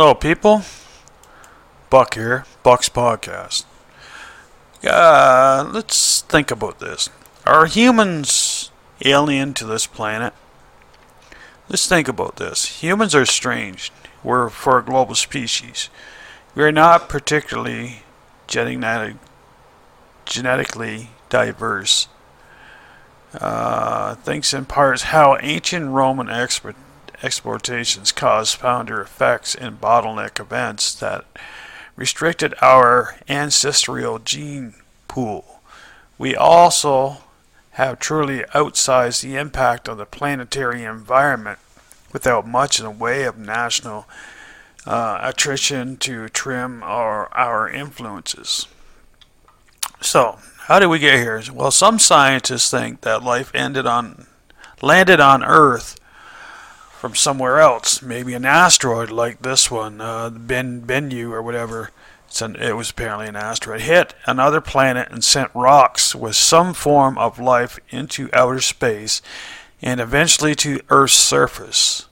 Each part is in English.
Hello, people. Buck here, Buck's Podcast. Uh, let's think about this. Are humans alien to this planet? Let's think about this. Humans are strange. We're for a global species. We are not particularly genetic, genetically diverse. Uh, thanks in part how ancient Roman expert exportations caused founder effects and bottleneck events that restricted our ancestral gene pool. We also have truly outsized the impact on the planetary environment without much in the way of national uh, attrition to trim our, our influences. So, how did we get here? Well, some scientists think that life ended on landed on Earth from somewhere else, maybe an asteroid like this one, uh, Ben Bennu or whatever. An, it was apparently an asteroid hit another planet and sent rocks with some form of life into outer space and eventually to Earth's surface.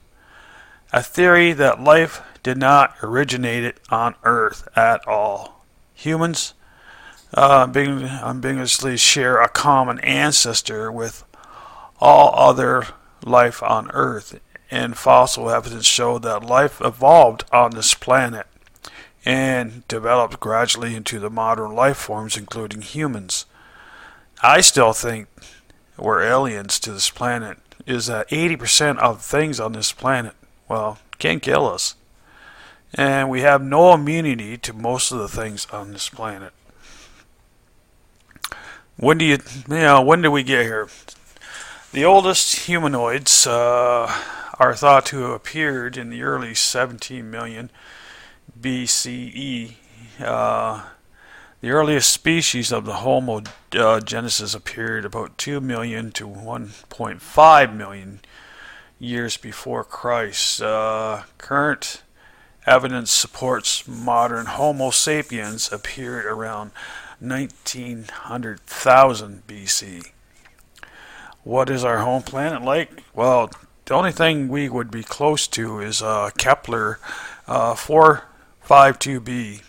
A theory that life did not originate on Earth at all. Humans uh, ambiguously share a common ancestor with all other life on Earth and fossil evidence show that life evolved on this planet and developed gradually into the modern life forms, including humans. I still think we're aliens to this planet, is that 80% of things on this planet, well, can kill us. And we have no immunity to most of the things on this planet. When do you, you know, when did we get here? The oldest humanoids, uh, are thought to have appeared in the early 17 million BCE. Uh, the earliest species of the Homo uh, genesis appeared about 2 million to 1.5 million years before Christ. Uh, current evidence supports modern Homo sapiens appeared around 1900,000 BC. What is our home planet like? Well, the only thing we would be close to is uh, Kepler uh, 452b,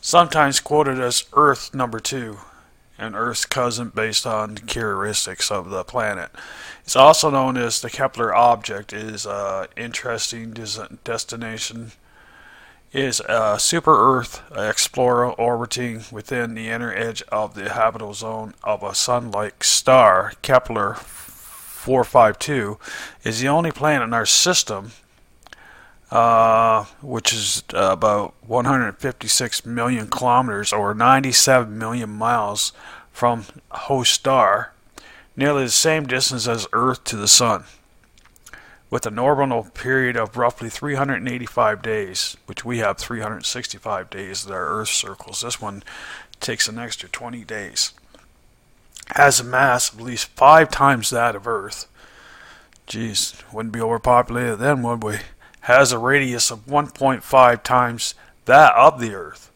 sometimes quoted as Earth number two, and Earth's cousin based on characteristics of the planet. It's also known as the Kepler object. Is an uh, interesting destination. Is a super Earth explorer orbiting within the inner edge of the habitable zone of a sun-like star, Kepler 452 is the only planet in our system, uh, which is uh, about 156 million kilometers or 97 million miles from host star, nearly the same distance as Earth to the Sun, with an orbital period of roughly 385 days, which we have 365 days that our Earth circles. This one takes an extra 20 days has a mass of at least five times that of Earth. Geez, wouldn't be overpopulated then, would we? Has a radius of 1.5 times that of the Earth.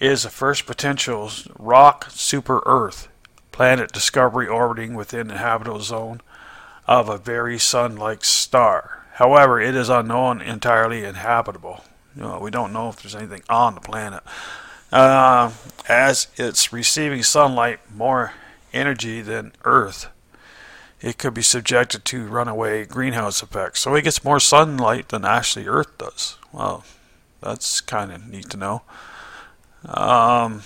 It is the first potential rock super Earth planet discovery orbiting within the habitable zone of a very sun-like star. However, it is unknown entirely inhabitable. You know, we don't know if there's anything on the planet. Uh, as it's receiving sunlight more energy than Earth, it could be subjected to runaway greenhouse effects. So it gets more sunlight than actually Earth does. Well, that's kind of neat to know. Um,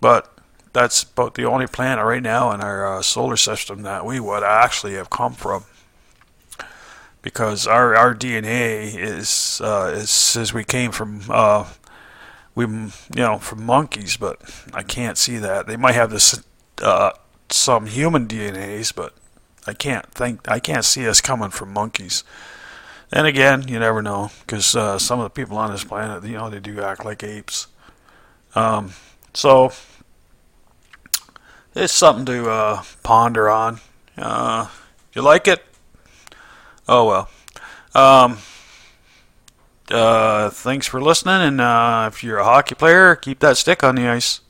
but that's about the only planet right now in our uh, solar system that we would actually have come from. Because our, our DNA is, uh, is says we came from uh, we you know from monkeys, but I can't see that. They might have this uh, some human DNAs, but I can't think I can't see us coming from monkeys. And again, you never know because uh, some of the people on this planet, you know, they do act like apes. Um, so it's something to uh, ponder on. Uh, you like it? Oh well. Um, uh, thanks for listening, and uh, if you're a hockey player, keep that stick on the ice.